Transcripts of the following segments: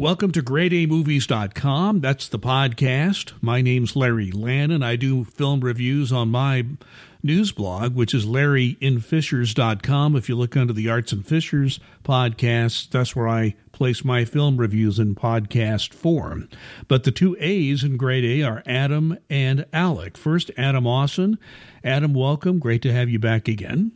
Welcome to GradeAMovies.com. That's the podcast. My name's Larry Lannan. I do film reviews on my news blog, which is LarryInFishers.com. If you look under the Arts and Fishers podcast, that's where I place my film reviews in podcast form. But the two A's in Grade A are Adam and Alec. First, Adam Aasen. Adam, welcome. Great to have you back again.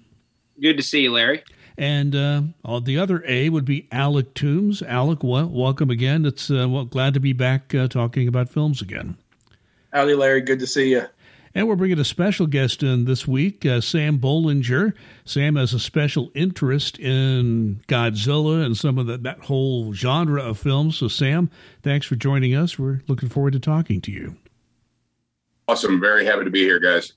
Good to see you, Larry. And uh, the other A would be Alec Toombs. Alec, well, welcome again. It's uh, well, glad to be back uh, talking about films again. Howdy, Larry. Good to see you. And we're bringing a special guest in this week, uh, Sam Bollinger. Sam has a special interest in Godzilla and some of the, that whole genre of films. So, Sam, thanks for joining us. We're looking forward to talking to you. Awesome. Very happy to be here, guys.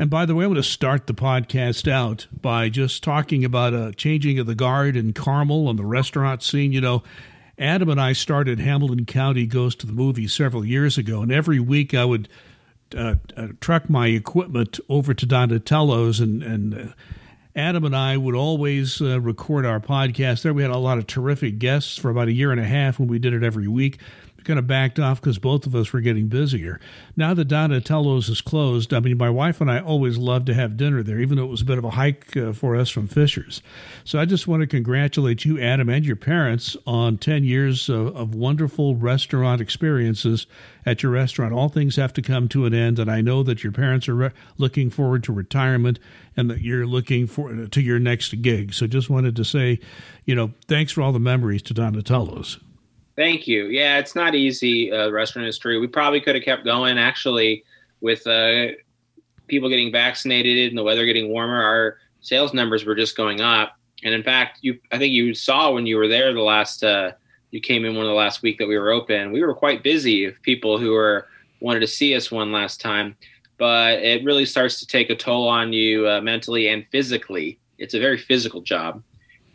And by the way, I'm going to start the podcast out by just talking about a changing of the guard in Carmel on the restaurant scene. You know, Adam and I started Hamilton County Goes to the Movies several years ago, and every week I would uh, uh, truck my equipment over to Donatello's, and, and uh, Adam and I would always uh, record our podcast there. We had a lot of terrific guests for about a year and a half when we did it every week kind of backed off because both of us were getting busier. Now that Donatello's is closed, I mean, my wife and I always loved to have dinner there, even though it was a bit of a hike uh, for us from Fishers. So I just want to congratulate you, Adam, and your parents on 10 years of, of wonderful restaurant experiences at your restaurant. All things have to come to an end, and I know that your parents are re- looking forward to retirement and that you're looking for to your next gig. So just wanted to say, you know, thanks for all the memories to Donatello's. Thank you. Yeah, it's not easy, uh, restaurant industry. We probably could have kept going actually with uh, people getting vaccinated and the weather getting warmer. Our sales numbers were just going up. And in fact, you I think you saw when you were there the last uh, you came in one of the last week that we were open. We were quite busy of people who were wanted to see us one last time. But it really starts to take a toll on you uh, mentally and physically. It's a very physical job.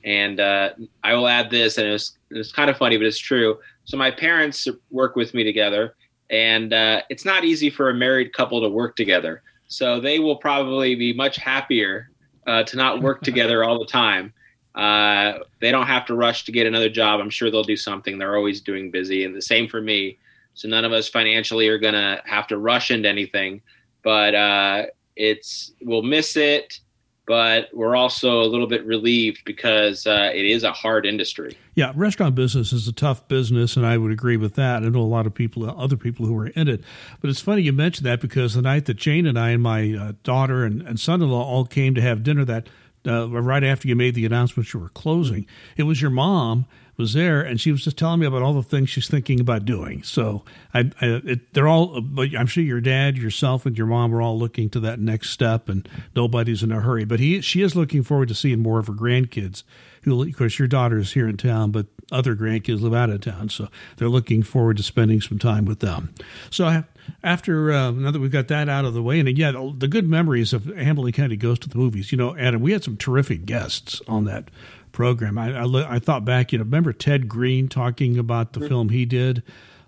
And uh, I will add this, and it was, it was kind of funny, but it's true. So my parents work with me together, and uh, it's not easy for a married couple to work together. So they will probably be much happier uh, to not work together all the time. Uh, they don't have to rush to get another job. I'm sure they'll do something. They're always doing busy, and the same for me. So none of us financially are gonna have to rush into anything, but uh, it's we'll miss it but we're also a little bit relieved because uh, it is a hard industry. Yeah, restaurant business is a tough business, and I would agree with that. I know a lot of people, other people who are in it. But it's funny you mentioned that because the night that Jane and I and my uh, daughter and, and son-in-law all came to have dinner that uh, right after you made the announcement you were closing, it was your mom was there, and she was just telling me about all the things she's thinking about doing. So I, I it, they're all. But I'm sure your dad, yourself, and your mom are all looking to that next step, and nobody's in a hurry. But he, she is looking forward to seeing more of her grandkids. Who, of course, your daughter is here in town, but other grandkids live out of town, so they're looking forward to spending some time with them. So after uh, now that we've got that out of the way, and yeah, the good memories of Hamilton County goes to the movies. You know, Adam, we had some terrific guests on that program. I, I, I, thought back, you know, remember Ted Green talking about the mm-hmm. film he did?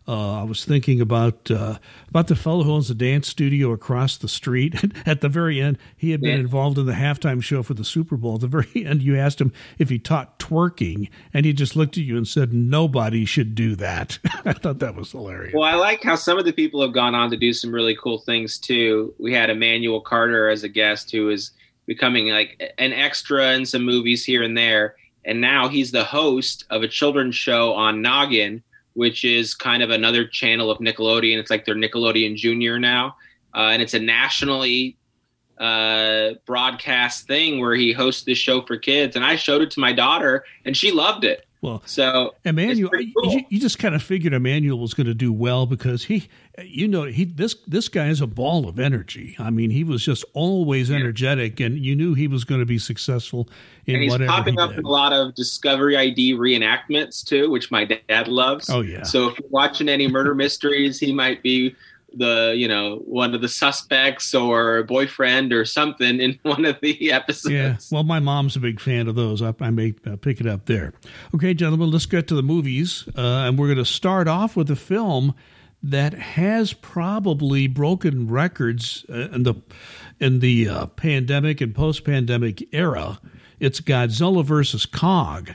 Uh, I was thinking about uh, about the fellow who owns the dance studio across the street. At the very end, he had been yeah. involved in the halftime show for the Super Bowl. At the very end, you asked him if he taught twerking, and he just looked at you and said, "Nobody should do that." I thought that was hilarious. Well, I like how some of the people have gone on to do some really cool things too. We had Emmanuel Carter as a guest who is was becoming like an extra in some movies here and there. And now he's the host of a children's show on Noggin, which is kind of another channel of Nickelodeon. It's like their Nickelodeon Junior now. Uh, and it's a nationally uh, broadcast thing where he hosts this show for kids. And I showed it to my daughter, and she loved it. Well, so Emmanuel, cool. you, you, just kind of figured Emmanuel was going to do well because he, you know, he this this guy is a ball of energy. I mean, he was just always energetic, and you knew he was going to be successful in whatever. and he's whatever popping he up did. in a lot of Discovery ID reenactments too, which my dad loves. Oh yeah. So if you're watching any murder mysteries, he might be the you know one of the suspects or boyfriend or something in one of the episodes. Yeah, well, my mom's a big fan of those. I, I may uh, pick it up there. Okay, gentlemen, let's get to the movies, uh, and we're going to start off with a film that has probably broken records uh, in the in the uh, pandemic and post pandemic era. It's Godzilla versus Kong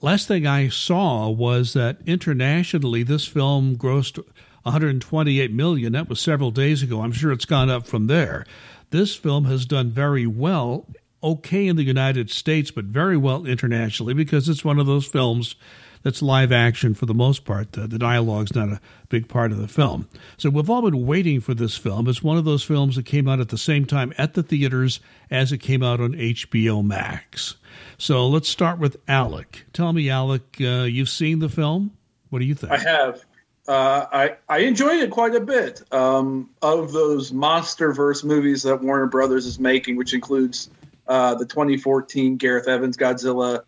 last thing I saw was that internationally, this film grossed 128 million. That was several days ago. I'm sure it's gone up from there. This film has done very well, okay in the United States, but very well internationally because it's one of those films that's live action for the most part. The, the dialogue's not a big part of the film. So we've all been waiting for this film. It's one of those films that came out at the same time at the theaters as it came out on HBO Max. So let's start with Alec. Tell me, Alec, uh, you've seen the film. What do you think? I have. Uh, I I enjoyed it quite a bit. Um, of those MonsterVerse movies that Warner Brothers is making, which includes uh, the 2014 Gareth Evans Godzilla,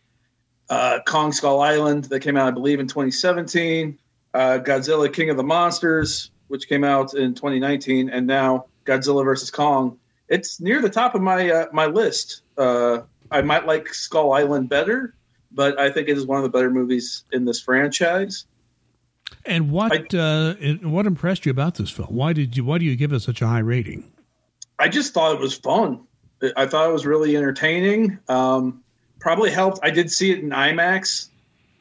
uh, Kong Skull Island that came out, I believe, in 2017, uh, Godzilla King of the Monsters, which came out in 2019, and now Godzilla versus Kong. It's near the top of my uh, my list. Uh, I might like Skull Island better, but I think it is one of the better movies in this franchise. And what I, uh, what impressed you about this film? Why did you why do you give it such a high rating? I just thought it was fun. I thought it was really entertaining. Um, probably helped. I did see it in IMAX.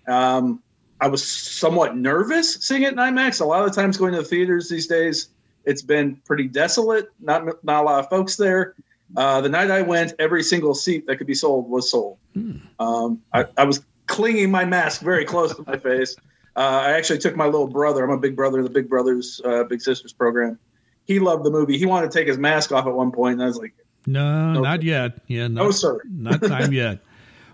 Um, I was somewhat nervous seeing it in IMAX. A lot of the times going to the theaters these days, it's been pretty desolate. Not not a lot of folks there. Uh, the night I went, every single seat that could be sold was sold. Hmm. Um, I, I, was clinging my mask very close to my face. Uh, I actually took my little brother. I'm a big brother in the Big Brothers uh, Big Sisters program. He loved the movie. He wanted to take his mask off at one point, and I was like, "No, no not sir. yet. Yeah, no, no sir, not time yet."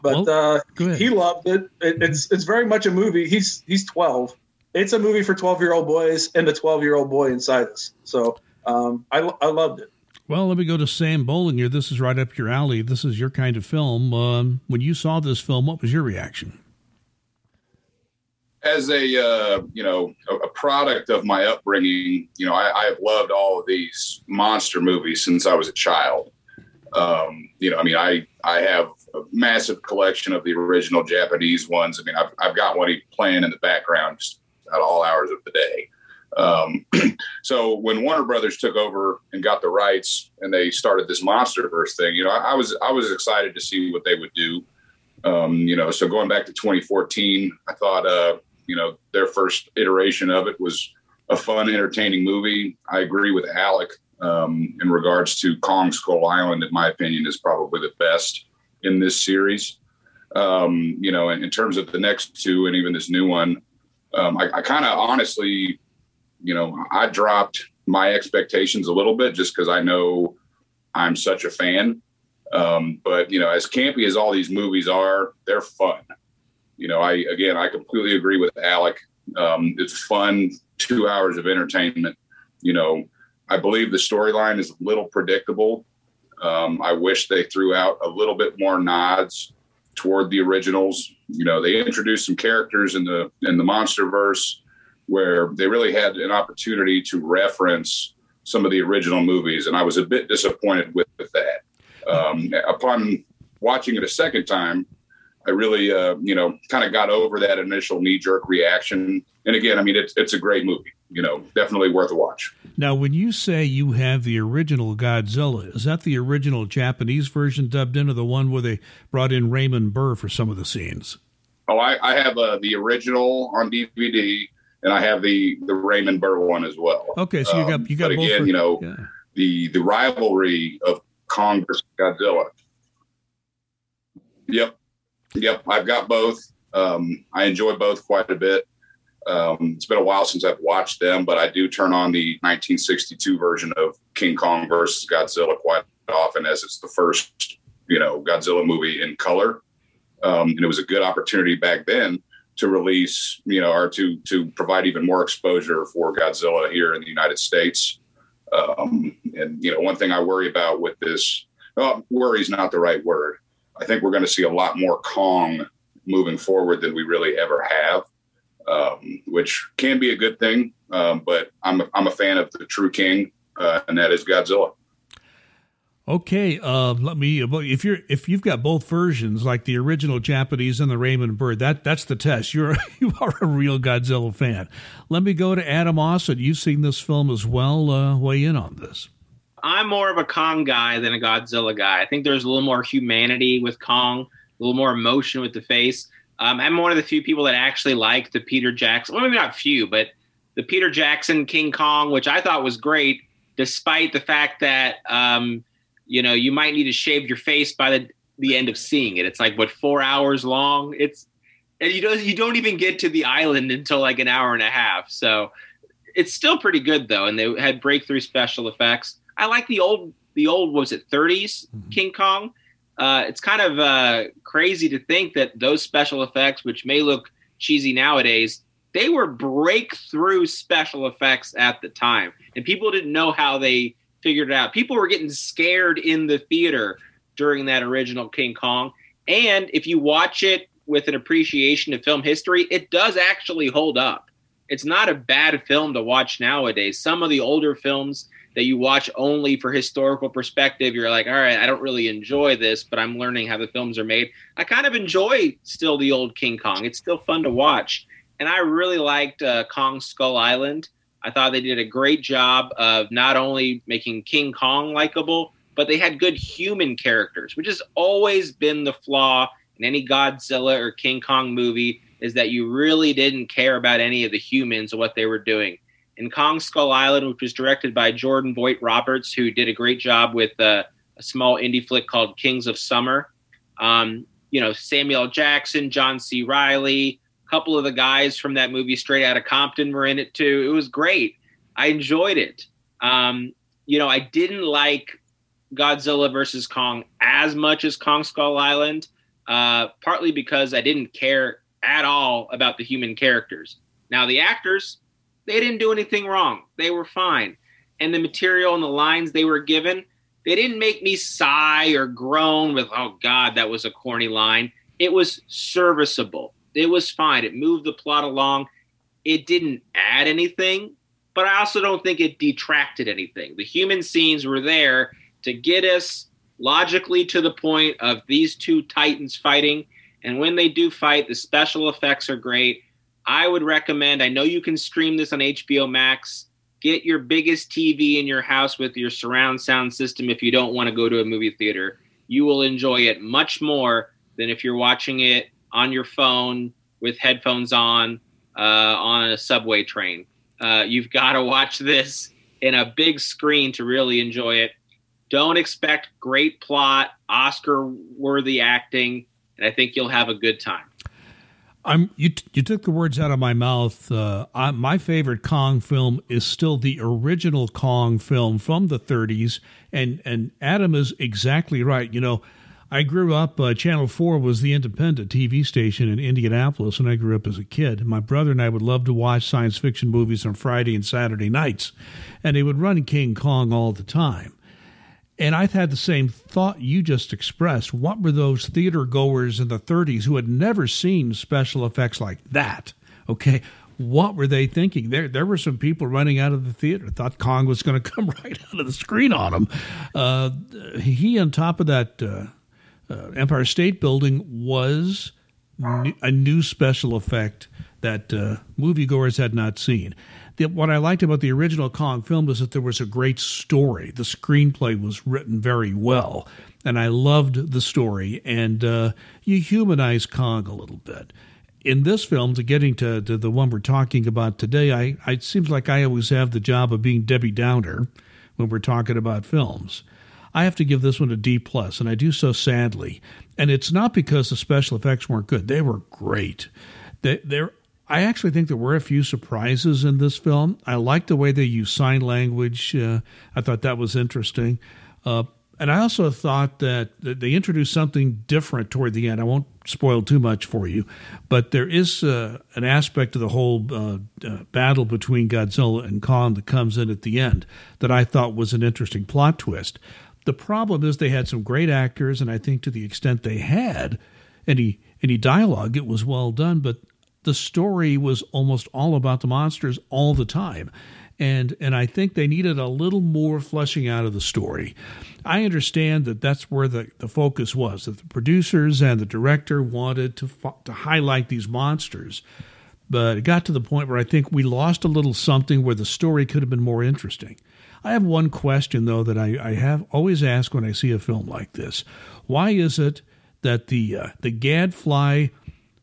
But well, uh, he loved it. it. It's it's very much a movie. He's he's 12. It's a movie for 12 year old boys and the 12 year old boy inside us. So um, I I loved it. Well, let me go to Sam Bollinger. This is right up your alley. This is your kind of film. Um, when you saw this film, what was your reaction? As a uh, you know a, a, product of my upbringing, you know I, I, have loved all of these monster movies since I was a child. Um, you know, I mean, I I have a massive collection of the original Japanese ones. I mean, I've, I've got one playing in the background just at all hours of the day. Um, so when Warner Brothers took over and got the rights and they started this MonsterVerse thing, you know, I, I was I was excited to see what they would do. Um, you know, so going back to 2014, I thought, uh, you know, their first iteration of it was a fun, entertaining movie. I agree with Alec um, in regards to Kong Skull Island. In my opinion, is probably the best in this series. Um, you know, in, in, terms of the next two and even this new one, um, I, I kind of honestly, you know, I dropped my expectations a little bit just because I know I'm such a fan. Um, but you know, as campy as all these movies are, they're fun. You know, I again, I completely agree with Alec. Um, it's fun, two hours of entertainment. You know, I believe the storyline is a little predictable um, I wish they threw out a little bit more nods toward the originals. You know, they introduced some characters in the in the MonsterVerse where they really had an opportunity to reference some of the original movies, and I was a bit disappointed with, with that. Um, upon watching it a second time, I really, uh, you know, kind of got over that initial knee jerk reaction. And again, I mean, it's it's a great movie. You know, definitely worth a watch. Now, when you say you have the original Godzilla, is that the original Japanese version dubbed in, or the one where they brought in Raymond Burr for some of the scenes? Oh, I, I have uh, the original on DVD, and I have the the Raymond Burr one as well. Okay, so you got um, you got but both. Again, for, you know, yeah. the the rivalry of Kong versus Godzilla. Yep, Yep, I've got both. Um, I enjoy both quite a bit. Um, it's been a while since I've watched them, but I do turn on the 1962 version of King Kong versus Godzilla quite often, as it's the first, you know, Godzilla movie in color. Um, and it was a good opportunity back then to release, you know, or to to provide even more exposure for Godzilla here in the United States. Um, and you know, one thing I worry about with this, well, worry is not the right word. I think we're going to see a lot more Kong moving forward than we really ever have, um, which can be a good thing. Um, but I'm a, I'm a fan of the true king, uh, and that is Godzilla. Okay, uh, let me. If you're if you've got both versions, like the original Japanese and the Raymond Burr, that that's the test. You're you are a real Godzilla fan. Let me go to Adam Aasen. You've seen this film as well. Uh, weigh in on this. I'm more of a Kong guy than a Godzilla guy. I think there's a little more humanity with Kong, a little more emotion with the face. Um, I'm one of the few people that actually like the Peter Jackson. Well, maybe not few, but the Peter Jackson King Kong, which I thought was great, despite the fact that um, you know you might need to shave your face by the the end of seeing it. It's like what four hours long. It's and you don't you don't even get to the island until like an hour and a half. So it's still pretty good though, and they had breakthrough special effects. I like the old the old was it 30s mm-hmm. King Kong. Uh, it's kind of uh, crazy to think that those special effects, which may look cheesy nowadays, they were breakthrough special effects at the time, and people didn't know how they figured it out. People were getting scared in the theater during that original King Kong, and if you watch it with an appreciation of film history, it does actually hold up. It's not a bad film to watch nowadays. Some of the older films that you watch only for historical perspective, you're like, all right, I don't really enjoy this, but I'm learning how the films are made. I kind of enjoy still the old King Kong. It's still fun to watch. And I really liked uh, Kong Skull Island. I thought they did a great job of not only making King Kong likable, but they had good human characters, which has always been the flaw in any Godzilla or King Kong movie is that you really didn't care about any of the humans or what they were doing. In Kong Skull Island, which was directed by Jordan Vogt Roberts, who did a great job with uh, a small indie flick called Kings of Summer. Um, you know, Samuel Jackson, John C. Reilly, a couple of the guys from that movie Straight Out of Compton were in it too. It was great. I enjoyed it. Um, you know, I didn't like Godzilla versus Kong as much as Kong Skull Island uh, partly because I didn't care at all about the human characters. Now, the actors, they didn't do anything wrong. They were fine. And the material and the lines they were given, they didn't make me sigh or groan with, oh God, that was a corny line. It was serviceable. It was fine. It moved the plot along. It didn't add anything, but I also don't think it detracted anything. The human scenes were there to get us logically to the point of these two titans fighting. And when they do fight, the special effects are great. I would recommend, I know you can stream this on HBO Max. Get your biggest TV in your house with your surround sound system if you don't want to go to a movie theater. You will enjoy it much more than if you're watching it on your phone with headphones on uh, on a subway train. Uh, you've got to watch this in a big screen to really enjoy it. Don't expect great plot, Oscar worthy acting, and I think you'll have a good time. I'm you. You took the words out of my mouth. Uh, I, my favorite Kong film is still the original Kong film from the 30s, and and Adam is exactly right. You know, I grew up. Uh, Channel Four was the independent TV station in Indianapolis, and I grew up as a kid. My brother and I would love to watch science fiction movies on Friday and Saturday nights, and they would run King Kong all the time. And I've had the same thought you just expressed. What were those theater goers in the 30s who had never seen special effects like that? Okay. What were they thinking? There, there were some people running out of the theater, thought Kong was going to come right out of the screen on them. Uh, he, on top of that uh, uh, Empire State Building, was a new special effect that uh, moviegoers had not seen the, what I liked about the original Kong film was that there was a great story. The screenplay was written very well, and I loved the story. And uh, you humanize Kong a little bit. In this film, to getting to, to the one we're talking about today, I, I it seems like I always have the job of being Debbie Downer when we're talking about films. I have to give this one a D plus, and I do so sadly. And it's not because the special effects weren't good; they were great. They, they're I actually think there were a few surprises in this film. I liked the way they used sign language. Uh, I thought that was interesting. Uh, and I also thought that they introduced something different toward the end. I won't spoil too much for you, but there is uh, an aspect of the whole uh, uh, battle between Godzilla and Kong that comes in at the end that I thought was an interesting plot twist. The problem is they had some great actors, and I think to the extent they had any any dialogue, it was well done. But the story was almost all about the monsters all the time. And, and I think they needed a little more fleshing out of the story. I understand that that's where the, the focus was, that the producers and the director wanted to, to highlight these monsters. But it got to the point where I think we lost a little something where the story could have been more interesting. I have one question, though, that I, I have always asked when I see a film like this. Why is it that the, uh, the gadfly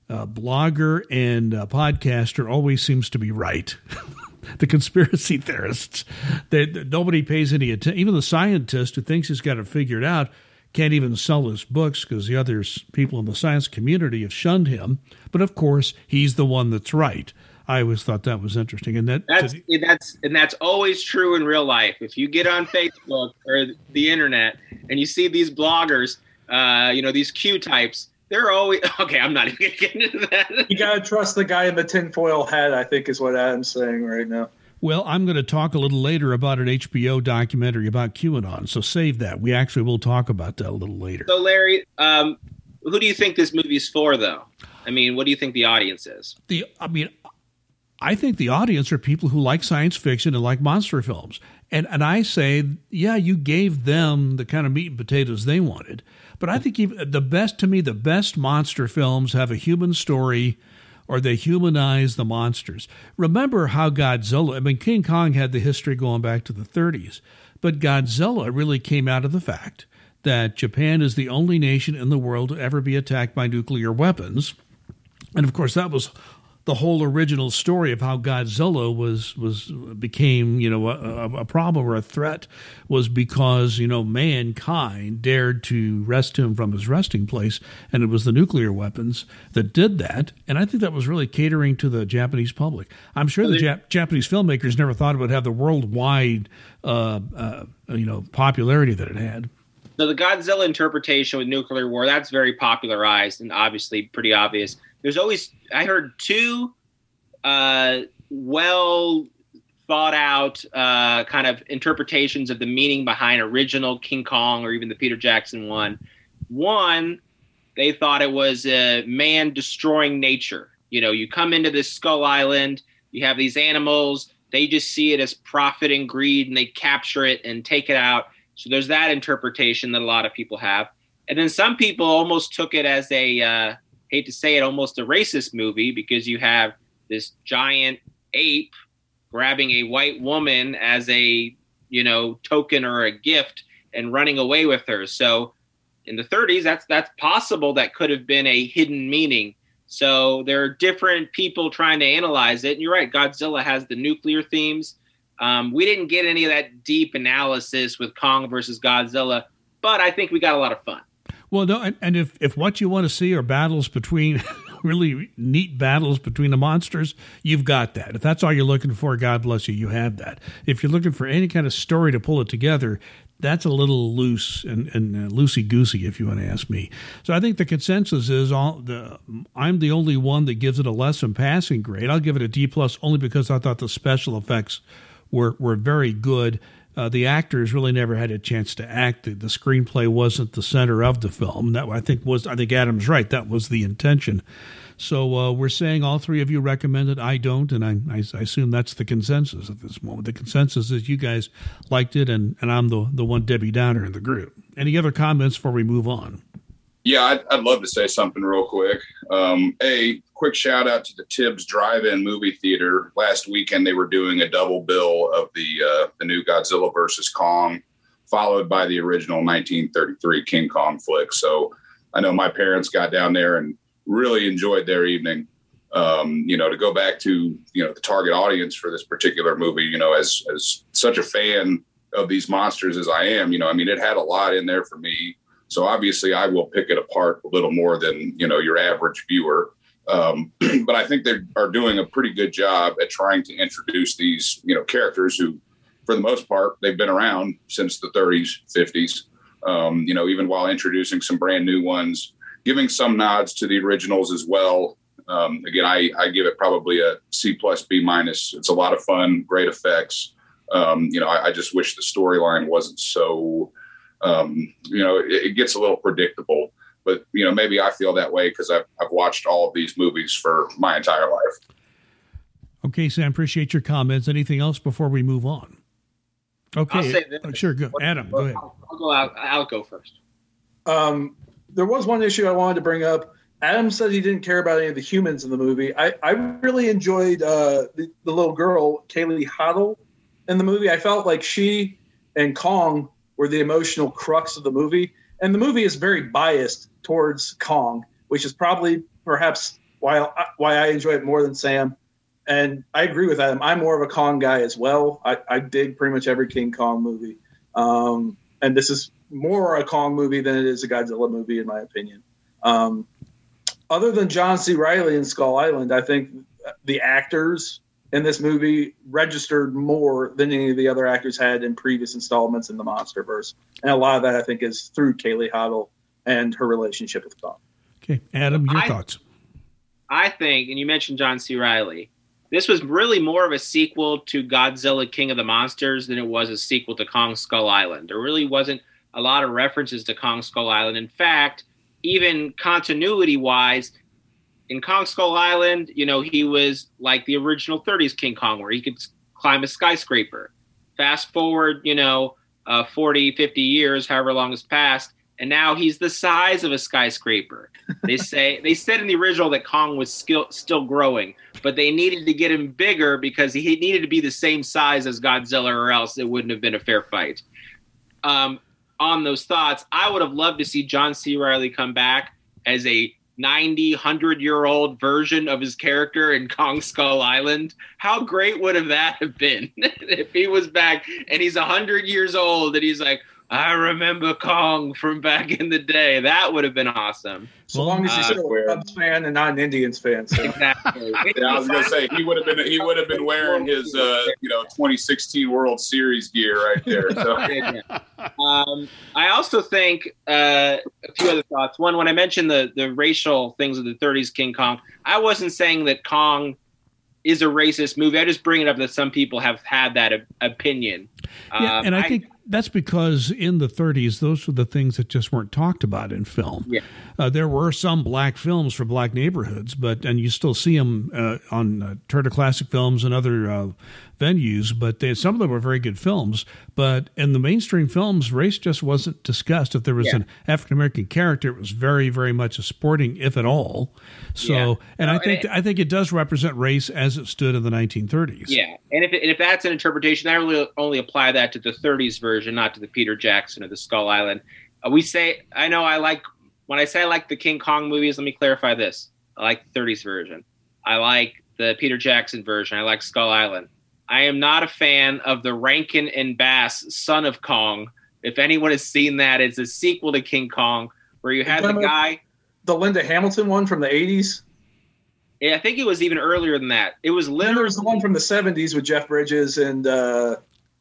uh, blogger and uh, podcaster always seems to be right. the conspiracy theorists, they, nobody pays any attention. Even the scientist who thinks he's got it figured out can't even sell his books because the other people in the science community have shunned him. But of course, he's the one that's right. I always thought that was interesting, and that that's that's and that's always true in real life. If you get on Facebook or the internet and you see these bloggers, uh, you know these Q types, they're always okay. I'm not even getting into that. you gotta trust the guy in the tinfoil hat. I think is what Adam's saying right now. Well, I'm going to talk a little later about an HBO documentary about QAnon, so save that. We actually will talk about that a little later. So, Larry, um, who do you think this movie's for, though? I mean, what do you think the audience is? The, I mean, I think the audience are people who like science fiction and like monster films. And and I say, yeah, you gave them the kind of meat and potatoes they wanted. But I think the best to me, the best monster films have a human story or they humanize the monsters. Remember how Godzilla, I mean, King Kong had the history going back to the 30s, but Godzilla really came out of the fact that Japan is the only nation in the world to ever be attacked by nuclear weapons. And of course, that was the whole original story of how Godzilla was was became you know a, a, problem or a threat was because you know mankind dared to wrest him from his resting place, and it was the nuclear weapons that did that. And I think that was really catering to the Japanese public. I'm sure the Jap- Japanese filmmakers never thought it would have the worldwide uh, uh, you know popularity that it had. So the Godzilla interpretation with nuclear war that's very popularized and obviously pretty obvious there's always I heard two uh, well thought out uh, kind of interpretations of the meaning behind original King Kong or even the Peter Jackson one. One, they thought it was a man destroying nature. You know, you come into this Skull Island, you have these animals, they just see it as profit and greed, and they capture it and take it out. So there's that interpretation that a lot of people have, and then some people almost took it as a uh, hate to say it, almost a racist movie because you have this giant ape grabbing a white woman as a you know token or a gift and running away with her. So in the 30s, that's that's possible. That could have been a hidden meaning. So there are different people trying to analyze it. And you're right, Godzilla has the nuclear themes. Um, we didn't get any of that deep analysis with Kong versus Godzilla, but I think we got a lot of fun. Well, no, and and if if what you want to see are battles between really neat battles between the monsters, you've got that. If that's all you're looking for, God bless you, you have that. If you're looking for any kind of story to pull it together, that's a little loose and, and uh, loosey goosey, if you want to ask me. So I think the consensus is all the I'm the only one that gives it a less than passing grade. I'll give it a D plus only because I thought the special effects were were very good uh, the actors really never had a chance to act. The, the, screenplay wasn't the center of the film. That I think was I think Adam's right. That was the intention. So uh, we're saying all three of you recommend it. I don't, and I, I, I, assume that's the consensus at this moment. The consensus is you guys liked it, and, and I'm the the one Debbie Downer in the group. Any other comments before we move on? Yeah, I'd, I'd love to say something real quick. Um, a quick shout out to the Tibbs Drive-In movie theater. Last weekend, they were doing a double bill of the uh, the new Godzilla versus Kong, followed by the original 1933 King Kong flick. So I know my parents got down there and really enjoyed their evening. Um, you know, to go back to you know the target audience for this particular movie. You know, as as such a fan of these monsters as I am, you know, I mean, it had a lot in there for me so obviously, I will pick it apart a little more than you know your average viewer. Um, but I think they are doing a pretty good job at trying to introduce these you know characters who, for the most part, they've been around since the 30s, 50s. Um, you know, even while introducing some brand new ones, giving some nods to the originals as well. Um, again, I, I give it probably a C plus B minus. It's a lot of fun, great effects. Um, you know, I, I, just wish the storyline wasn't so um, you know, it, it, gets a little predictable. But you know, maybe I feel that way because I've I've watched all of these movies for my entire life. Okay, Sam, appreciate your comments. Anything else before we move on? Okay, oh, sure. Go, Adam, go ahead. I'll, I'll go out. I'll go first. Um, there was one issue I wanted to bring up. Adam said he didn't care about any of the humans in the movie. I, I really enjoyed uh, the, the little girl, Kaylee Hottle, in the movie. I felt like she and Kong were the emotional crux of the movie. And the movie is very biased towards Kong, which is probably perhaps why why I enjoy it more than Sam. And I agree with Adam. I'm more of a Kong guy as well. I, I dig pretty much every King Kong movie. Um, and this is more a Kong movie than it is a Godzilla movie, in my opinion. Um, other than John C. Reilly in Skull Island, I think the actors in this movie registered more than any of the other actors had in previous installments in the MonsterVerse, and a lot of that I think is through Kaylee Hottle and her relationship with Kong. Okay, Adam, your I, thoughts? I think, and you mentioned John C. Reilly. This was really more of a sequel to Godzilla King of the Monsters than it was a sequel to Kong Skull Island. There really wasn't a lot of references to Kong Skull Island. In fact, even continuity wise, in Kong Skull Island, you know, he was like the original 30s King Kong, where he could climb a skyscraper. Fast forward, you know, uh, 40, 50 years, however long has passed, and now he's the size of a skyscraper. They say they said in the original that Kong was still still growing, but they needed to get him bigger because he needed to be the same size as Godzilla, or else it wouldn't have been a fair fight. Um, on those thoughts, I would have loved to see John C. Reilly come back as a 90, 100 year old version of his character in Kong Skull Island. How great would have that have been if he was back and he's 100 years old and he's like, I remember Kong from back in the day. That would have been awesome. So long as he's uh, still a Cubs fan and not an Indians fan. So. Exactly. yeah, I was gonna say he would have been he would have been wearing his uh, you know 2016 World Series gear right there. So. um, I also think uh, a few other thoughts. One, when I mentioned the the racial things of the 30s King Kong, I wasn't saying that Kong is a racist movie. I just bring it up that some people have had that opinion. Yeah, um, and I, I think that's because in the 30s, those were the things that just weren't talked about in film. Yeah. Uh, there were some black films for black neighborhoods, but and you still see them uh, on uh, Turner Classic Films and other uh, venues. But they, some of them were very good films. But in the mainstream films, race just wasn't discussed. If there was yeah. an African American character, it was very, very much a sporting, if at all. So, yeah. and no, I think and it, I think it does represent race as it stood in the 1930s. Yeah, and if it, and if that's an interpretation, I really only apply that to the 30s version, not to the Peter Jackson or the Skull Island. Uh, we say, I know I like when I say I like the King Kong movies. Let me clarify this: I like the 30s version. I like the Peter Jackson version. I like Skull Island. I am not a fan of the Rankin and Bass Son of Kong. If anyone has seen that, it's a sequel to King Kong where you had the guy. The Linda Hamilton one from the 80s? Yeah, I think it was even earlier than that. It was literally. there was the one from the 70s with Jeff Bridges and uh,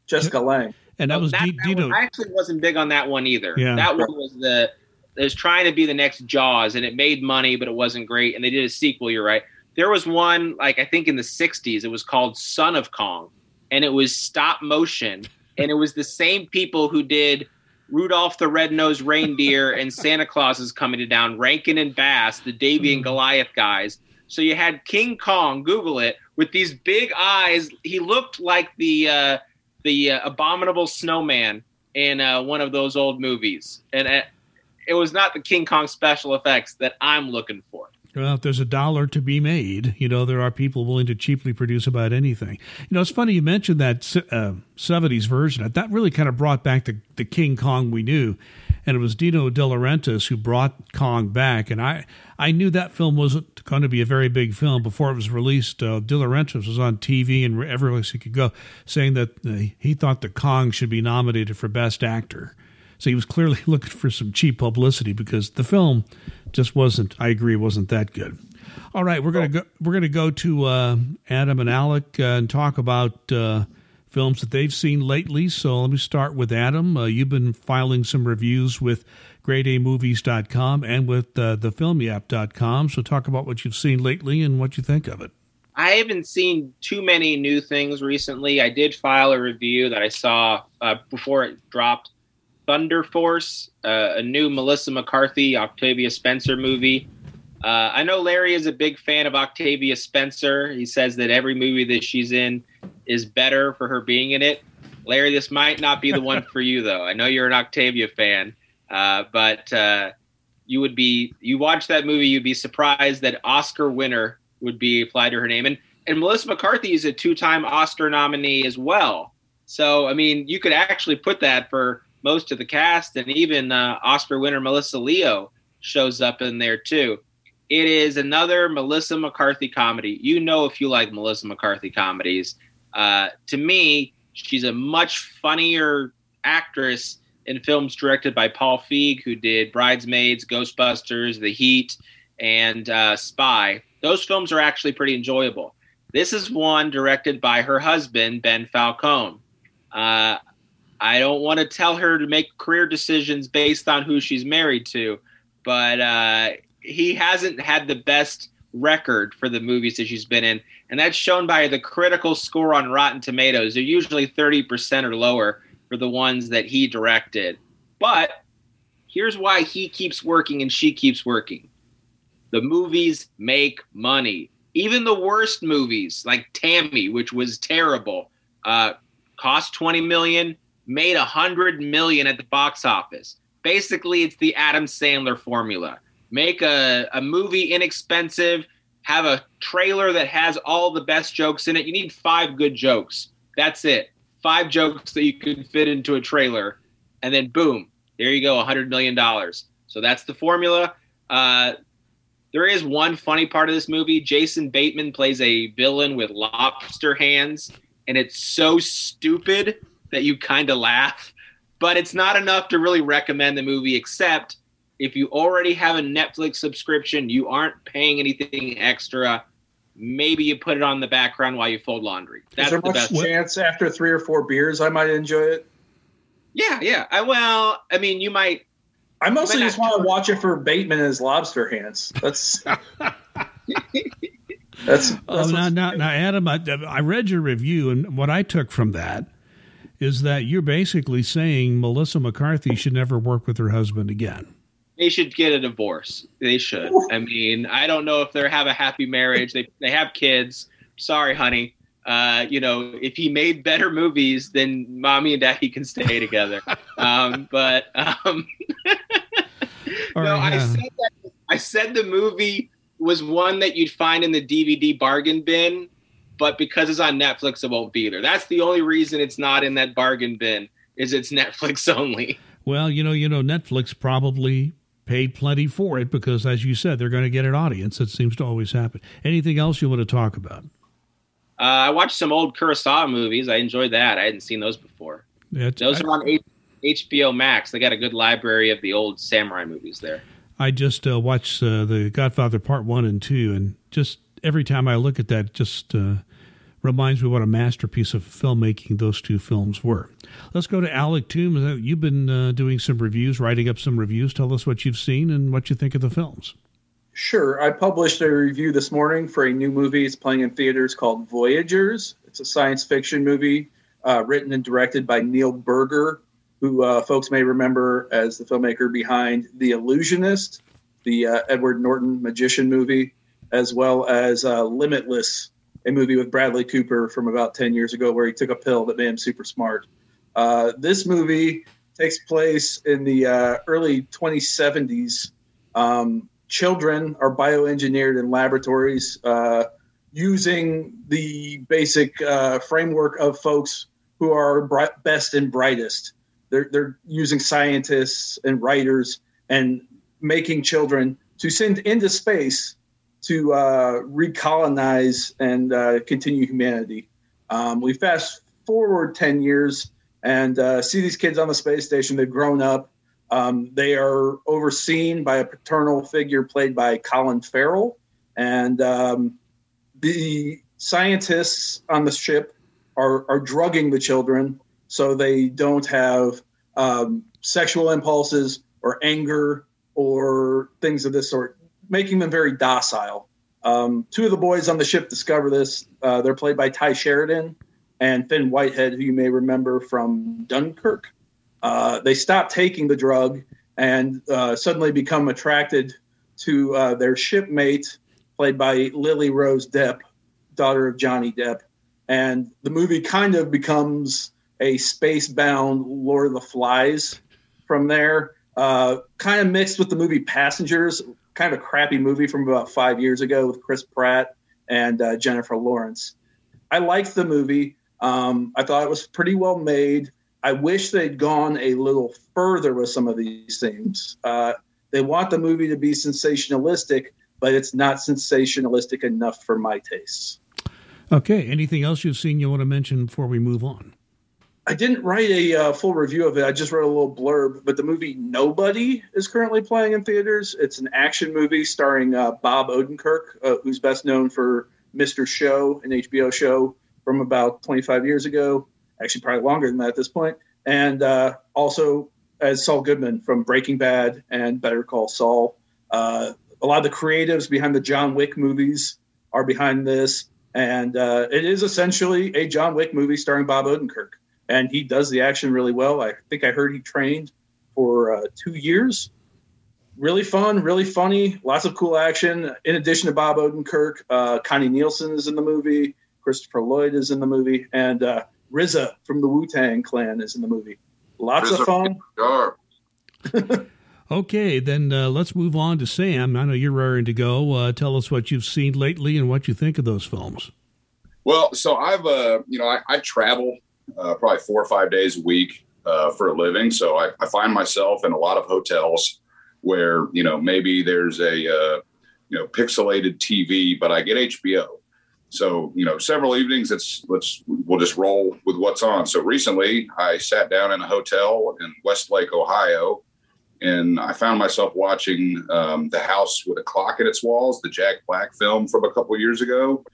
Jessica Lange. And that was that, D- that Dino. I actually wasn't big on that one either. Yeah. That one was the. It was trying to be the next Jaws, and it made money, but it wasn't great. And they did a sequel. You're right. There was one like I think in the '60s. It was called Son of Kong, and it was stop motion, and it was the same people who did Rudolph the Red-Nosed Reindeer and Santa Claus is coming to down, Rankin and Bass, the Davy and hmm. Goliath guys. So you had King Kong, Google it, with these big eyes. He looked like the uh, the uh, abominable snowman in uh, one of those old movies, and uh, it was not the King Kong special effects that I'm looking for. Well, if there's a dollar to be made, you know, there are people willing to cheaply produce about anything. You know, it's funny you mentioned that uh, 70s version. That really kind of brought back the, the King Kong we knew. And it was Dino De Laurentiis who brought Kong back. And I, I knew that film wasn't going to be a very big film before it was released. Uh, De Laurentiis was on TV and everywhere he could go saying that uh, he thought that Kong should be nominated for Best Actor. So he was clearly looking for some cheap publicity because the film just wasn't. I agree, wasn't that good. All right, we're gonna go. We're gonna go to uh, Adam and Alec uh, and talk about uh, films that they've seen lately. So let me start with Adam. Uh, you've been filing some reviews with GradeAMovies.com and with uh, thefilmyap.com. So talk about what you've seen lately and what you think of it. I haven't seen too many new things recently. I did file a review that I saw uh, before it dropped Thunder Force, uh, a new Melissa McCarthy, Octavia Spencer movie. Uh, I know Larry is a big fan of Octavia Spencer. He says that every movie that she's in is better for her being in it. Larry, this might not be the one for you, though. I know you're an Octavia fan, uh, but uh, you would be you watch that movie, you'd be surprised that Oscar winner would be applied to her name. And and Melissa McCarthy is a two-time Oscar nominee as well. So I mean, you could actually put that for most of the cast, and even uh, Oscar winner Melissa Leo shows up in there too. It is another Melissa McCarthy comedy. You know, if you like Melissa McCarthy comedies, uh, to me, she's a much funnier actress in films directed by Paul Feig, who did Bridesmaids, Ghostbusters, The Heat, and uh, Spy. Those films are actually pretty enjoyable. This is one directed by her husband, Ben Falcone. Uh, I don't want to tell her to make career decisions based on who she's married to, but uh, he hasn't had the best record for the movies that she's been in, and that's shown by the critical score on Rotten Tomatoes. They're usually 30% or lower for the ones that he directed. But here's why he keeps working and she keeps working. The movies make money. Even the worst movies, like Tammy, which was terrible, uh, cost 20 million, made a 100 million at the box office. Basically, it's the Adam Sandler formula. Make a, a movie inexpensive, have a trailer that has all the best jokes in it. You need five good jokes. That's it. Five jokes that you can fit into a trailer. And then boom, there you go, a $100 million. So that's the formula. Uh, there is one funny part of this movie. Jason Bateman plays a villain with lobster hands, and it's so stupid that you kind of laugh. But it's not enough to really recommend the movie, except if you already have a Netflix subscription, you aren't paying anything extra. Maybe you put it on the background while you fold laundry. That's Is there the much best. chance after three or four beers I might enjoy it? Yeah, yeah. I well, I mean, you might I mostly just want to watch it for Bateman and his lobster hands. That's that's, oh, now, now, now, Adam, I, I read your review, and what I took from that is that you're basically saying Melissa McCarthy should never work with her husband again. They should get a divorce. They should. I mean, I don't know if they have a happy marriage. They they have kids. Sorry, honey. Uh, you know, if he made better movies, then mommy and daddy can stay together. um, but um, no, I said that I said the movie was one that you'd find in the DVD bargain bin, but because it's on Netflix, it won't be there. That's the only reason it's not in that bargain bin. Is it's Netflix only. Well, you know, you know, Netflix probably paid plenty for it because, as you said, they're going to get an audience. It seems to always happen. Anything else you want to talk about? Uh, I watched some old Kurosawa movies. I enjoyed that. I hadn't seen those before. Yeah, those I, are on H- HBO Max. They got a good library of the old samurai movies there. I just uh, watched uh, the Godfather Part One and Two, and just every time I look at that, just uh, reminds me what a masterpiece of filmmaking those two films were. Let's go to Alec Toombs. You've been uh, doing some reviews, writing up some reviews. Tell us what you've seen and what you think of the films. Sure. I published a review this morning for a new movie. It's playing in theaters called Voyagers. It's a science fiction movie uh, written and directed by Neil Burger, who uh, folks may remember as the filmmaker behind The Illusionist, the uh, Edward Norton magician movie, as well as uh, Limitless, a movie with Bradley Cooper from about 10 years ago where he took a pill that made him super smart. Uh, this movie takes place in the uh, early 2070s. Um, children are bioengineered in laboratories uh, using the basic uh, framework of folks who are best and brightest. They're, they're using scientists and writers and making children to send into space to uh, recolonize and uh, continue humanity. Um, we fast forward 10 years and uh, see these kids on the space station. They've grown up um, they are overseen by a paternal figure played by Colin Farrell, and um, the scientists on the ship are, are drugging the children so they don't have um, sexual impulses or anger or things of this sort, making them very docile. Um, two of the boys on the ship discover this. Uh, they're played by Tye Sheridan and Finn Whitehead, who you may remember from Dunkirk. Uh, they stop taking the drug and uh, suddenly become attracted to uh, their shipmate, played by Lily Rose Depp, daughter of Johnny Depp. And the movie kind of becomes a space bound Lord of the Flies from there, uh, kind of mixed with the movie Passengers, kind of a crappy movie from about five years ago with Chris Pratt and uh, Jennifer Lawrence. I liked the movie. Um, I thought it was pretty well made. I wish they'd gone a little further with some of these things. Uh, they want the movie to be sensationalistic, but it's not sensationalistic enough for my tastes. Okay. Anything else you've seen you want to mention before we move on? I didn't write a uh, full review of it. I just wrote a little blurb. But the movie Nobody is currently playing in theaters. It's an action movie starring uh, Bob Odenkirk, uh, who's best known for Mr. Show, an HBO show from about 25 years ago. Actually, probably longer than that at this point. And uh, also as Saul Goodman from Breaking Bad and Better Call Saul. Uh, a lot of the creatives behind the John Wick movies are behind this. And uh, it is essentially a John Wick movie starring Bob Odenkirk and he does the action really well. I think I heard he trained for uh, two years. Really fun, really funny, lots of cool action. In addition to Bob Odenkirk, uh, Connie Nielsen is in the movie, Christopher Lloyd is in the movie, and uh, RZA from the Wu Tang Clan is in the movie. Lots of fun. okay, then uh, let's move on to Sam. I know you're raring to go. Uh, tell us what you've seen lately and what you think of those films. Well, so I've, uh, you know, I, I travel uh, probably four or five days a week uh, for a living. So I, I, find myself in a lot of hotels where you know maybe there's a uh, you know pixelated TV, but I get HBO. So you know, several evenings it's let's we'll just roll with what's on. So recently, I sat down in a hotel in Westlake, Ohio, and I found myself watching um, The House with a Clock in Its Walls, the Jack Black film from a couple years ago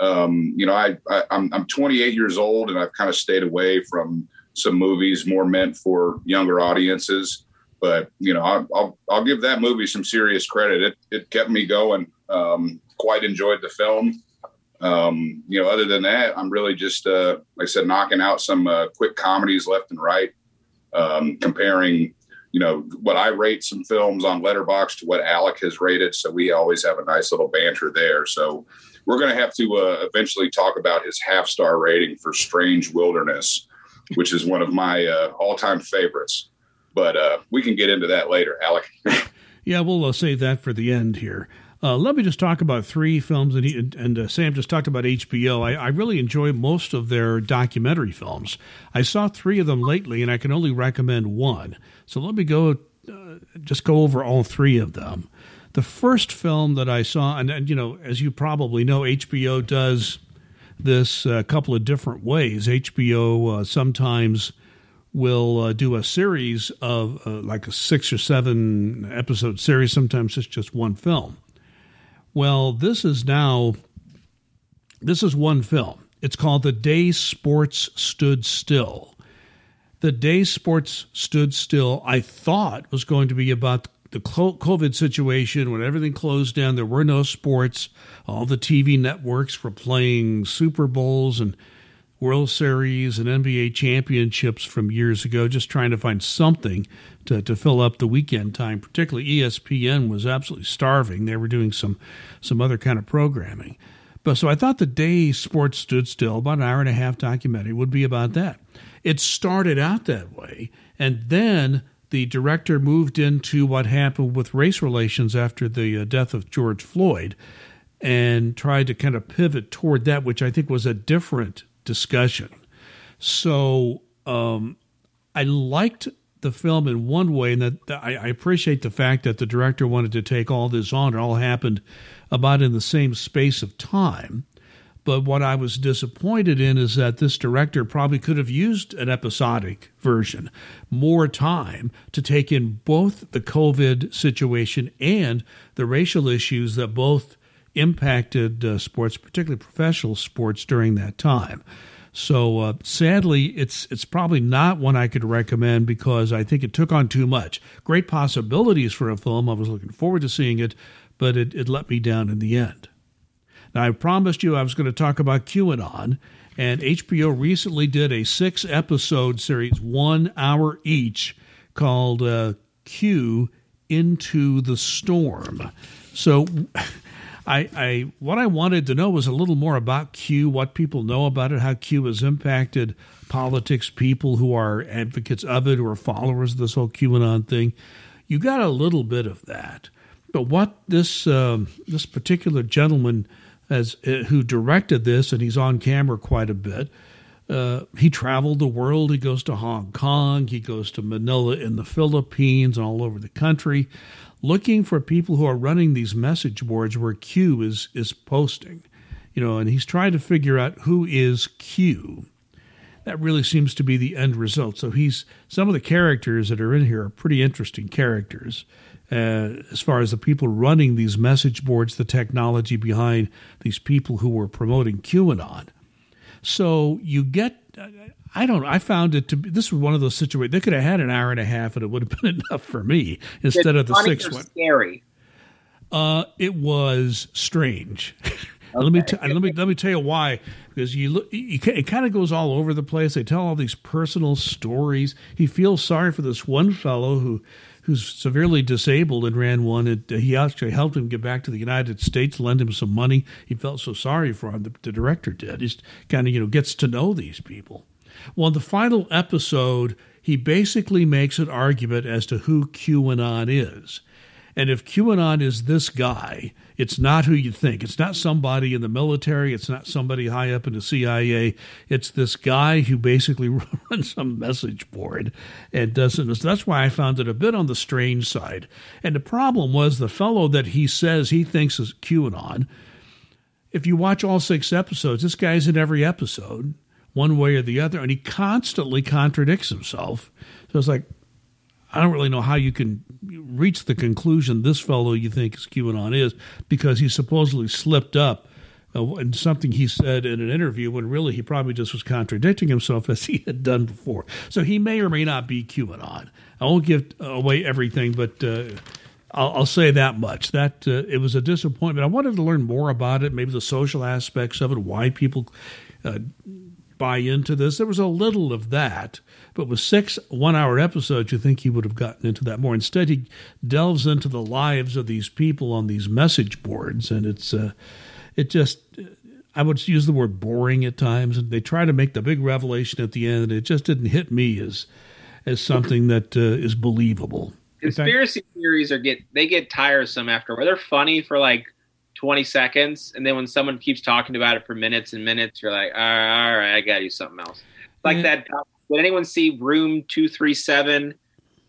um, you know, I, I am I'm, I'm 28 years old and I've kind of stayed away from some movies more meant for younger audiences. But you know, I, will I'll give that movie some serious credit. It it kept me going. Um, quite enjoyed the film. Um, you know, other than that, I'm really just uh, like I said, knocking out some uh, quick comedies left and right, um, comparing. You know what I rate some films on Letterboxd to what Alec has rated, so we always have a nice little banter there. So we're going to have to uh, eventually talk about his half star rating for Strange Wilderness, which is one of my uh, all time favorites. But uh, we can get into that later, Alec. yeah, we'll uh, save that for the end here. Uh, let me just talk about three films, and, he, and uh, Sam just talked about HBO. I, I, really enjoy most of their documentary films. I saw three of them lately, and I can only recommend one. So let me go, just go over all three of them the first film that I saw, and, and you know, as you probably know, HBO does this a couple of different ways. HBO uh, sometimes will uh, do a series of uh, like a six or seven episode series. Sometimes it's just one film. Well, this is now this is one film. It's called The Day Sports Stood Still. The Day Sports Stood Still, I thought was going to be about the COVID situation, when everything closed down, there were no sports. All the TV networks were playing Super Bowls and World Series and NBA championships from years ago, just trying to find something to, to fill up the weekend time. Particularly ESPN was absolutely starving. They were doing some some other kind of programming. But so I thought the day sports stood still, about an hour and a half documentary, would be about that. It started out that way, and then the director moved into what happened with race relations after the uh, death of George Floyd and tried to kind of pivot toward that, which I think was a different discussion. So um, I liked the film in one way, and that I, I, appreciate the fact that the director wanted to take all this on. It all happened about in the same space of time. But what I was disappointed in is that this director probably could have used an episodic version, more time to take in both the COVID situation and the racial issues that both impacted uh, sports, particularly professional sports, during that time. So uh, sadly, it's it's probably not one I could recommend because I think it took on too much. Great possibilities for a film. I was looking forward to seeing it, but it, it let me down in the end. Now, I promised you I was going to talk about QAnon, and HBO recently did a six episode series, one hour each, called uh, Q Into the Storm. So, I, I what I wanted to know was a little more about Q, what people know about it, how Q has impacted politics, people who are advocates of it, who are followers of this whole QAnon thing. You got a little bit of that, but what this um, this particular gentleman as uh, who directed this, and he's on camera quite a bit. uh, he traveled the world. He goes to Hong Kong. He goes to Manila in the Philippines and all over the country, looking for people who are running these message boards where Q is is posting. You know, and he's trying to figure out who is Q. That really seems to be the end result. So he's some of the characters that are in here are pretty interesting characters. Uh, as far as the people running these message boards, the technology behind these people who were promoting QAnon. So you get, I don't know, I found it to be, this was one of those situations, they could have had an hour and a half and it would have been enough for me instead of the six one. Scary. Uh, it was strange. let me t- let me let me tell you why. Because you look, you, it kind of goes all over the place. They tell all these personal stories. He feels sorry for this one fellow who who's severely disabled and ran one. And he actually helped him get back to the United States, lend him some money. He felt so sorry for him. The, the director did. He's kind of you know gets to know these people. Well, in the final episode, he basically makes an argument as to who QAnon is. And if QAnon is this guy, it's not who you think. It's not somebody in the military. It's not somebody high up in the CIA. It's this guy who basically runs some message board and doesn't. That's why I found it a bit on the strange side. And the problem was the fellow that he says he thinks is QAnon. If you watch all six episodes, this guy's in every episode, one way or the other, and he constantly contradicts himself. So it's like, I don't really know how you can reach the conclusion this fellow you think is QAnon is because he supposedly slipped up uh, in something he said in an interview when really he probably just was contradicting himself as he had done before. So he may or may not be QAnon. I won't give away everything, but uh, I'll, I'll, say that much. That uh, it was a disappointment. I wanted to learn more about it, maybe the social aspects of it, why people uh, buy into this. There was a little of that, but with six one hour episodes, you think he would have gotten into that more. Instead, he delves into the lives of these people on these message boards, and it's uh, it just. I would use the word boring at times, and they try to make the big revelation at the end, and it just didn't hit me as as something that uh, is believable. Conspiracy fact, theories are get they get tiresome after they're funny for like 20 seconds and then when someone keeps talking about it for minutes and minutes you're like all right, all right i gotta do something else. Like yeah. that did anyone see room 237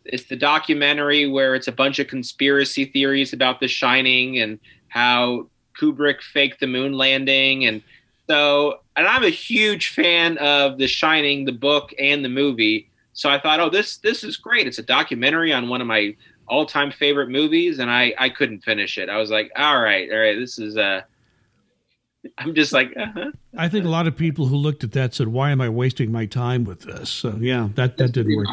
it's the documentary where it's a bunch of conspiracy theories about the shining and how kubrick faked the moon landing and so and i'm a huge fan of the shining the book and the movie. So i thought oh this this is great. It's a documentary on one of my all-time favorite movies and I I couldn't finish it. I was like, all right, all right, this is uh I'm just like uh-huh. I think a lot of people who looked at that said, "Why am I wasting my time with this?" So yeah, that that didn't work.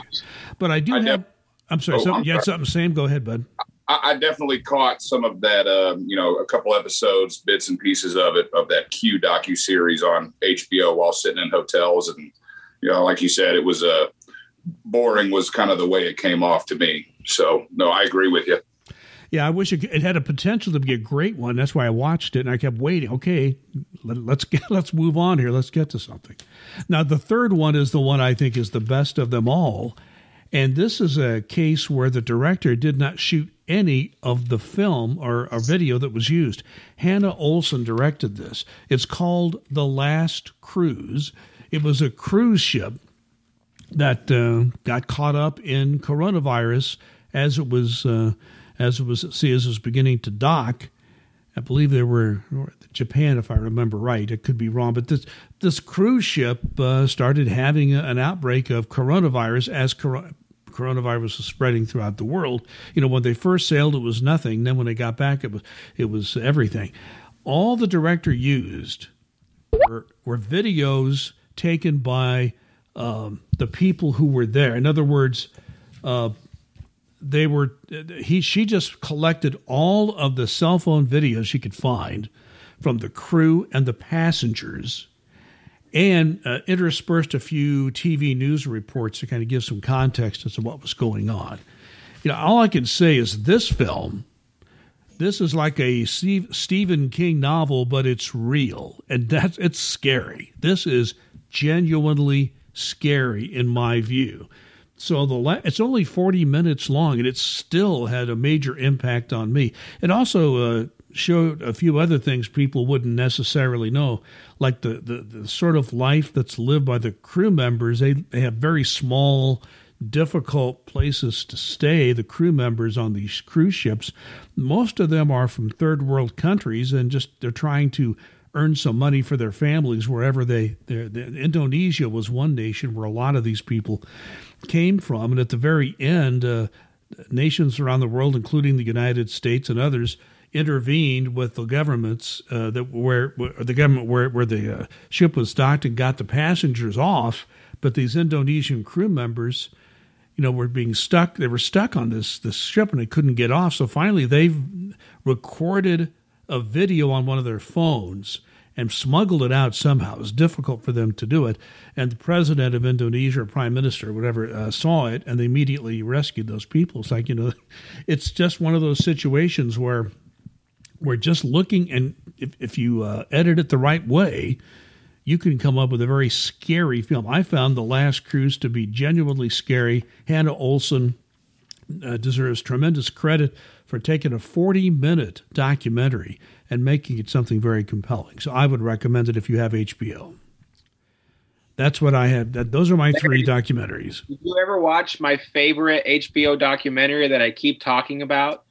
But I do I have. Def- I'm sorry. Oh, I'm you had something sam Go ahead, bud. I, I definitely caught some of that. Um, you know, a couple episodes, bits and pieces of it of that Q docu series on HBO while sitting in hotels, and you know, like you said, it was a boring. Was kind of the way it came off to me. So, no, I agree with you. Yeah, I wish it, it, had a potential to be a great one. That's why I watched it, and I kept waiting. Okay, let, us get let's move on here. Let's get to something. Now, the third one is the one I think is the best of them all, and this is a case where the director did not shoot any of the film or, or video that was used. Hannah Olson directed this. It's called The Last Cruise. It was a cruise ship that uh, got caught up in coronavirus as it was uh, as it was see as it was beginning to dock. I believe there were Japan, if I remember right. It could be wrong, but this this cruise ship uh, started having an outbreak of coronavirus as cor- coronavirus was spreading throughout the world. You know, when they first sailed, it was nothing. Then when they got back, it was it was everything. All the director used were, were videos taken by um, the people who were there. In other words, uh, they were he she just collected all of the cell phone videos she could find from the crew and the passengers and uh, interspersed a few TV news reports to kind of give some context as to what was going on. You know, all I can say is this film, this is like a Stephen King novel, but it's real and that's it's scary. This is genuinely scary in my view. So the la- it's only 40 minutes long, and it still had a major impact on me. It also uh, showed a few other things people wouldn't necessarily know, like the, the, the sort of life that's lived by the crew members. They, they have very small, difficult places to stay, the crew members on these cruise ships. Most of them are from third world countries and just they're trying to earn some money for their families wherever they Indonesia was one nation where a lot of these people came from. And at the very end uh, nations around the world including the United States and others intervened with the governments uh, that where, where, the government where where the uh, ship was docked and got the passengers off. But these Indonesian crew members you know were being stuck. They were stuck on this this ship and they couldn't get off. So finally they've recorded a video on one of their phones and smuggled it out somehow. It was difficult for them to do it. And the president of Indonesia, or prime minister, or whatever, uh, saw it and they immediately rescued those people. It's like, you know, it's just one of those situations where we're just looking, and if, if you uh, edit it the right way, you can come up with a very scary film. I found The Last Cruise to be genuinely scary. Hannah Olson uh, deserves tremendous credit for taking a 40 minute documentary and making it something very compelling. So I would recommend it if you have HBO. That's what I had. That, those are my three documentaries. Did you ever watch my favorite HBO documentary that I keep talking about?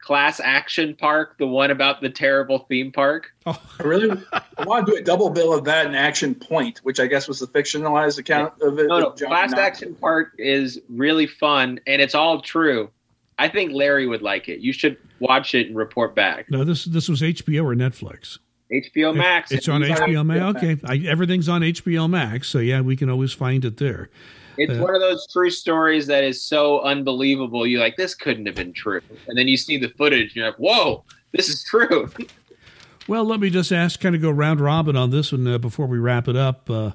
Class Action Park, the one about the terrible theme park. Oh. I really I want to do a double bill of that and Action Point, which I guess was the fictionalized account of it. No, no. Class Action Park is really fun and it's all true. I think Larry would like it. You should watch it and report back. No, this this was HBO or Netflix. HBO Max. It's, it's on HBO Max. Okay, I, everything's on HBO Max, so yeah, we can always find it there. It's uh, one of those true stories that is so unbelievable. You're like, this couldn't have been true, and then you see the footage, and you're like, whoa, this is true. well, let me just ask, kind of go round robin on this one uh, before we wrap it up. Uh,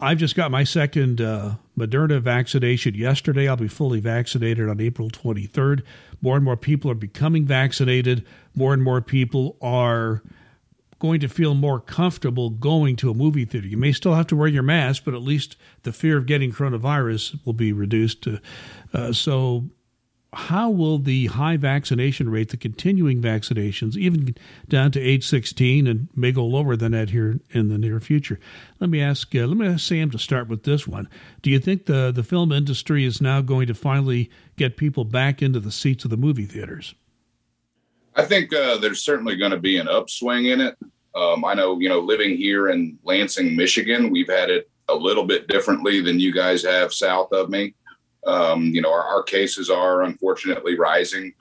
I've just got my second uh, Moderna vaccination yesterday. I'll be fully vaccinated on April 23rd. More and more people are becoming vaccinated. More and more people are going to feel more comfortable going to a movie theater. You may still have to wear your mask, but at least the fear of getting coronavirus will be reduced. Uh, so how will the high vaccination rate, the continuing vaccinations, even down to age 16 and may go lower than that here in the near future? Let me ask. Uh, let me ask Sam to start with this one. Do you think the the film industry is now going to finally get people back into the seats of the movie theaters? I think uh, there's certainly going to be an upswing in it. Um, I know, you know, living here in Lansing, Michigan, we've had it a little bit differently than you guys have south of me. Um, you know, our, our, cases are unfortunately rising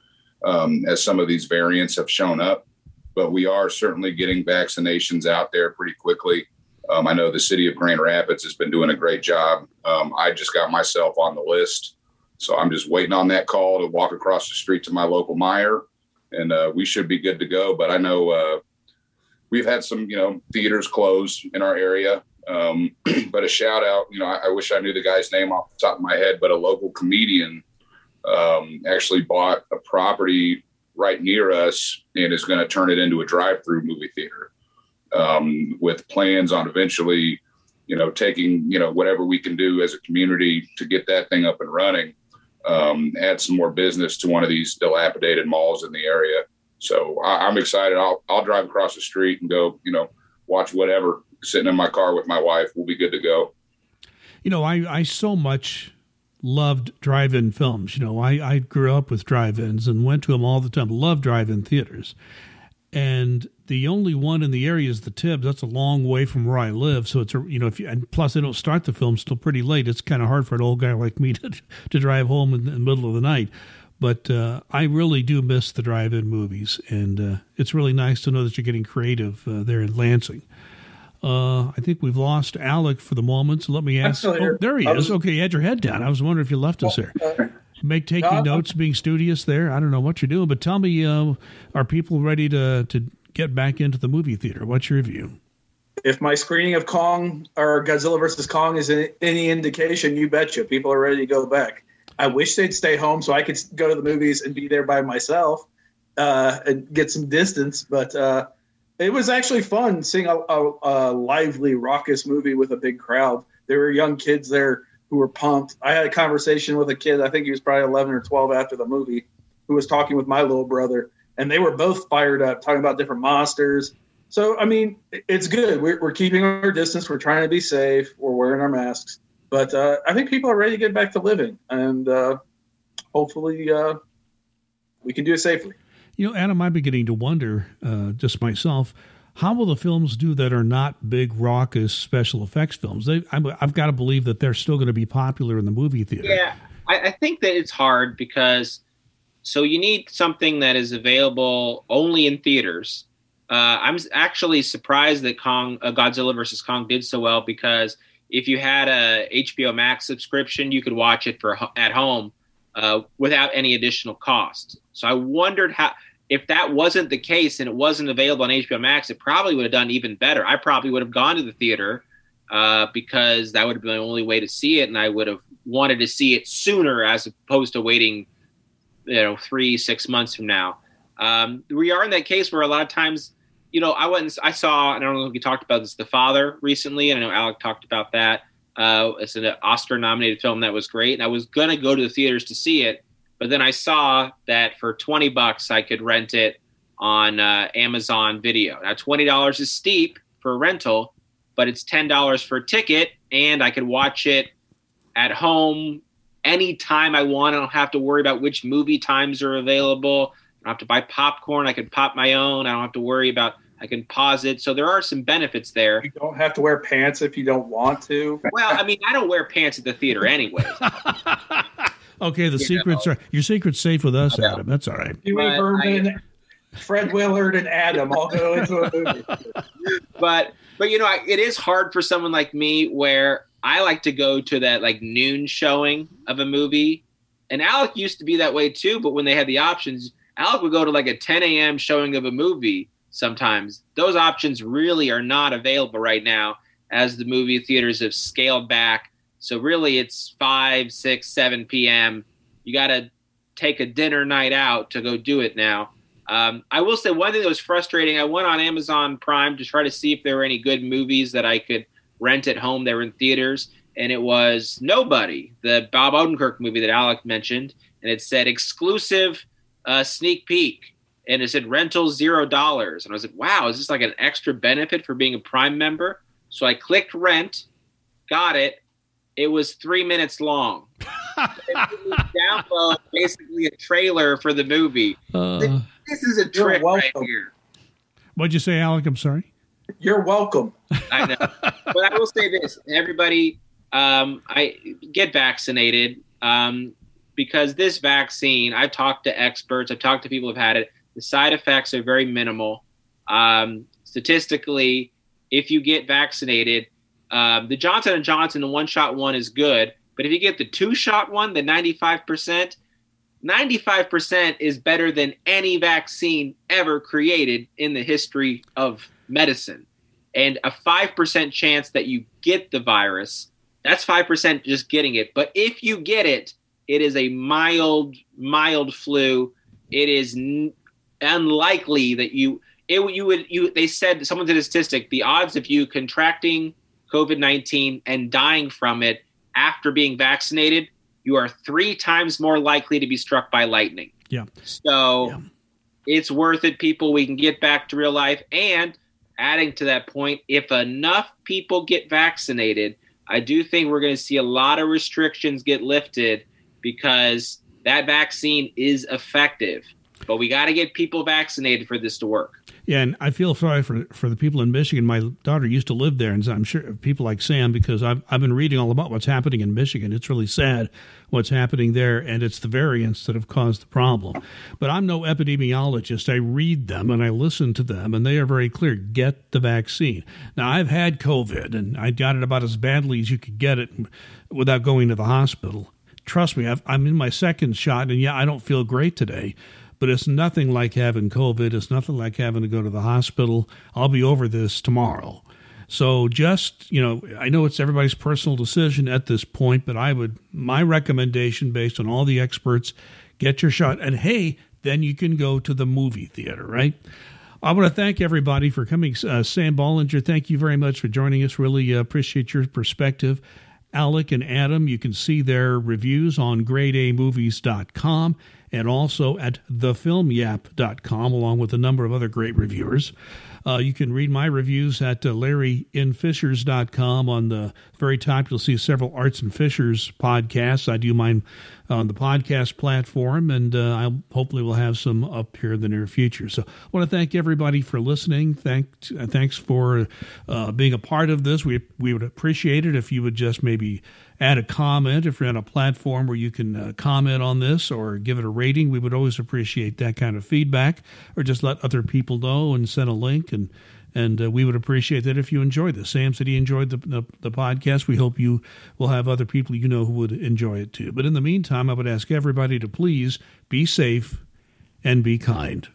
um, as some of these variants have shown up, but we are certainly getting vaccinations out there pretty quickly. Um, I know the city of Grand Rapids has been doing a great job. Um, I just got myself on the list. So I'm just waiting on that call to walk across the street to my local Meijer, and uh, we should be good to go. But I know uh, we've had some, you know, theaters close in our area. Um, but a shout out, you know, I, I, wish I knew the guy's name off the top of my head, but a local comedian um, actually bought a property right near us and is going to turn it into a drive-through movie theater um, with plans on eventually, you know, taking you know whatever we can do as a community to get that thing up and running, um, add some more business to one of these dilapidated malls in the area. So I, I'm excited. I'll I'll drive across the street and go, you know, watch whatever sitting in my car with my wife. We'll be good to go. You know, I, I so much loved drive-in films. You know, I, I grew up with drive-ins and went to them all the time. Loved drive-in theaters, and the only one in the area is the Tibbs. That's a long way from where I live, so it's a you know if you and plus they don't start the films till pretty late. It's kind of hard for an old guy like me to to drive home in the middle of the night. But uh, I really do miss the drive-in movies, and uh, it's really nice to know that you're getting creative uh, there in Lansing. Uh, I think we've lost Alec for the moment. So let me ask. Oh, there he is. Okay, you had your head down. I was wondering if you left us there. Make taking no, notes, being studious there. I don't know what you're doing, but tell me, uh, are people ready to to get back into the movie theater? What's your view? If my screening of Kong or Godzilla versus Kong is any indication, you betcha people are ready to go back. I wish they'd stay home so I could go to the movies and be there by myself uh, and get some distance, but. It was actually fun seeing a, a, a, lively, raucous movie with a big crowd. There were young kids there who were pumped. I had a conversation with a kid, I think he was probably 11 or 12 after the movie, who was talking with my little brother. and they were both fired up talking about different monsters. So I mean, it's good. We're, we're keeping our distance. We're trying to be safe. We're wearing our masks, but uh, I think people are ready to get back to living, and uh, hopefully uh, we can do it safely. You know, Adam, I'm beginning to wonder, uh, just myself, how will the films do that are not big, raucous special effects films? They, i have got to believe that they're still going to be popular in the movie theater. Yeah, I, I think that it's hard because so you need something that is available only in theaters. Uh, I'm actually surprised that Kong, uh, Godzilla vs Kong, did so well because if you had a HBO Max subscription, you could watch it for at home uh, without any additional cost. So I wondered how if that wasn't the case and it wasn't available on HBO Max, it probably would have done even better. I probably would have gone to the theater uh, because that would have been the only way to see it, and I would have wanted to see it sooner as opposed to waiting, you know, three six months from now. Um, we are in that case where a lot of times, you know, I went and I saw, I don't know if you talked about this, The Father recently, and I know Alec talked about that. Uh, it's an Oscar nominated film that was great, and I was gonna go to the theaters to see it but then I saw that for 20 bucks, I could rent it on uh, Amazon Video. Now, $20 is steep for a rental, but it's $10 for a ticket, and I could watch it at home anytime I want. I don't have to worry about which movie times are available. I don't have to buy popcorn. I can pop my own. I don't have to worry about. I can pause it. So there are some benefits there. You don't have to wear pants if you don't want to. Well, I mean, I don't wear pants at the theater anyway. Okay, the secrets know. are your secret's safe with us, Adam. That's all right. You and Fred Willard, and Adam all go into a movie. but but you know, it is hard for someone like me where I like to go to that like noon showing of a movie, and Alec used to be that way too. But when they had the options, Alec would go to like a 10 a.m. showing of a movie. Sometimes those options really are not available right now, as the movie theaters have scaled back so really, it's five, six, seven p.m. You got to take a dinner night out to go do it now. Um, I will say one thing that was frustrating. I went on Amazon Prime to try to see if there were any good movies that I could rent at home. They were in theaters, and it was Nobody, the Bob Odenkirk movie that Alec mentioned, and it said exclusive uh, sneak peek, and it said rental zero dollars. And I was like, wow, is this like an extra benefit for being a Prime member? So I clicked rent, got it, it was three minutes long. download basically a trailer for the movie. Uh, this is a trick right here. What'd you say, Alec? I'm sorry. You're welcome. I know, but I will say this: everybody, um, I get vaccinated um, because this vaccine. I've talked to experts. I've talked to people who've had it. The side effects are very minimal. Um, statistically, if you get vaccinated, um, the Johnson and Johnson, the one shot one is good, but if you get the two shot one, the 95%, 95% is better than any vaccine ever created in the history of medicine. And a 5% chance that you get the virus, that's 5% just getting it. But if you get it, it is a mild, mild flu. It is n- unlikely that you, it, you would, you, they said, someone did a statistic, the odds of you contracting COVID 19 and dying from it after being vaccinated, you are three times more likely to be struck by lightning. Yeah. So yeah. it's worth it, people. We can get back to real life. And adding to that point, if enough people get vaccinated, I do think we're going to see a lot of restrictions get lifted because that vaccine is effective. But we got to get people vaccinated for this to work. Yeah, and I feel sorry for for the people in Michigan. My daughter used to live there, and I'm sure people like Sam because I've I've been reading all about what's happening in Michigan. It's really sad what's happening there, and it's the variants that have caused the problem. But I'm no epidemiologist. I read them and I listen to them, and they are very clear: get the vaccine. Now I've had COVID, and I got it about as badly as you could get it without going to the hospital. Trust me, i I'm in my second shot, and yeah, I don't feel great today but it's nothing like having COVID. It's nothing like having to go to the hospital. I'll be over this tomorrow. So just, you know, I know it's everybody's personal decision at this point, but I would, my recommendation based on all the experts, get your shot. And hey, then you can go to the movie theater, right? I want to thank everybody for coming. Uh, Sam Bollinger, thank you very much for joining us. Really uh, appreciate your perspective. Alec and Adam, you can see their reviews on gradeamovies.com. and also at thefilmyap.com, along with a number of other great reviewers. Uh, you can read my reviews at uh, larryinfishers.com. On the very top, you'll see several Arts and Fishers podcasts. I do mine on the podcast platform, and uh, I hopefully will have some up here in the near future. So I want to thank everybody for listening. Thank, uh, thanks for uh, being a part of this. We, we would appreciate it if you would just maybe add a comment if you're on a platform where you can uh, comment on this or give it a rating. We would always appreciate that kind of feedback, or just let other people know and send a link and. And uh, we would appreciate that if you enjoyed this. Sam said he enjoyed the, the, the podcast. We hope you will have other people you know who would enjoy it too. But in the meantime, I would ask everybody to please be safe and be kind.